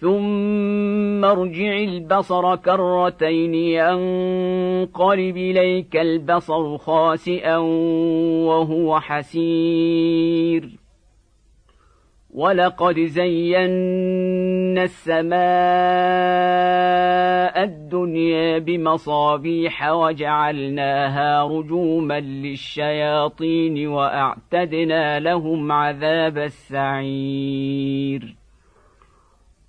ثم ارجع البصر كرتين ينقلب اليك البصر خاسئا وهو حسير ولقد زينا السماء الدنيا بمصابيح وجعلناها رجوما للشياطين واعتدنا لهم عذاب السعير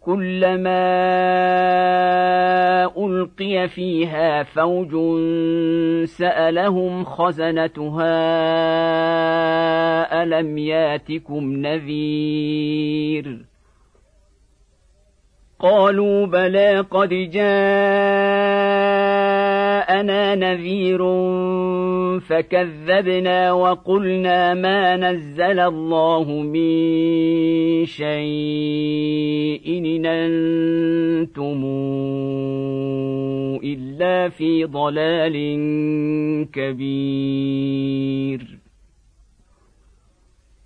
كلما ألقي فيها فوج سألهم خزنتها ألم ياتكم نذير؟ قالوا بلى قد جاءنا نذير فكذبنا وقلنا ما نزل الله من شيء ان أنتم إلا في ضلال كبير.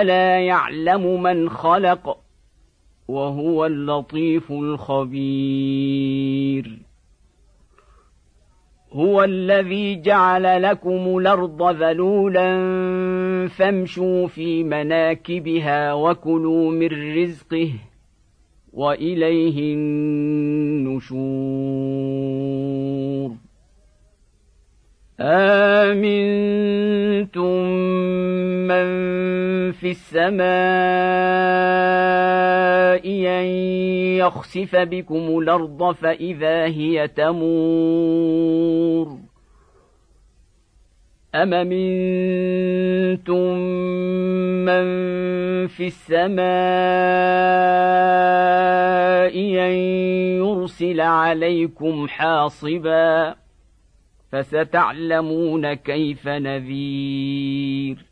ألا يعلم من خلق وهو اللطيف الخبير. هو الذي جعل لكم الأرض ذلولا فامشوا في مناكبها وكلوا من رزقه وإليه النشور. امنتم السماء أن يخسف بكم الأرض فإذا هي تمور. أم منتم من في السماء أن يرسل عليكم حاصبا فستعلمون كيف نذير.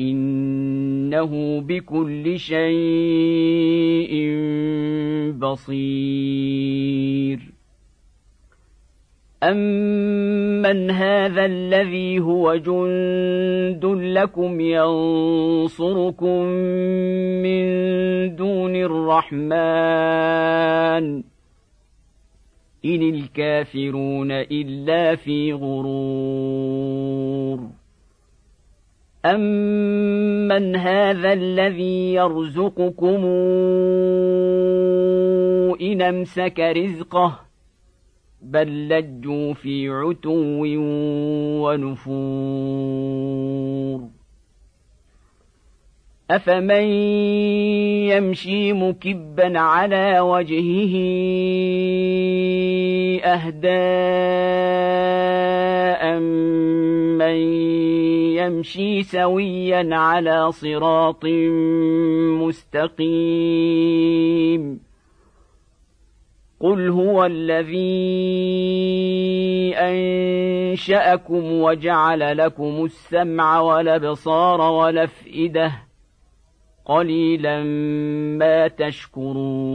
إنه بكل شيء بصير. أمن هذا الذي هو جند لكم ينصركم من دون الرحمن إن الكافرون إلا في غرور أمن هذا الذي يرزقكم إن أمسك رزقه بل لجوا في عتو ونفور افمن يمشي مكبا على وجهه اهداء من يمشي سويا على صراط مستقيم. قل هو الذي انشاكم وجعل لكم السمع والابصار والافئده قليلا ما تشكرون.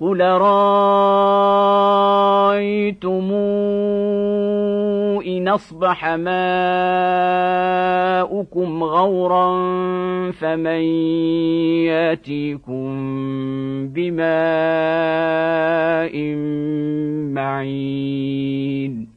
قل رايتم ان اصبح ماؤكم غورا فمن ياتيكم بماء معين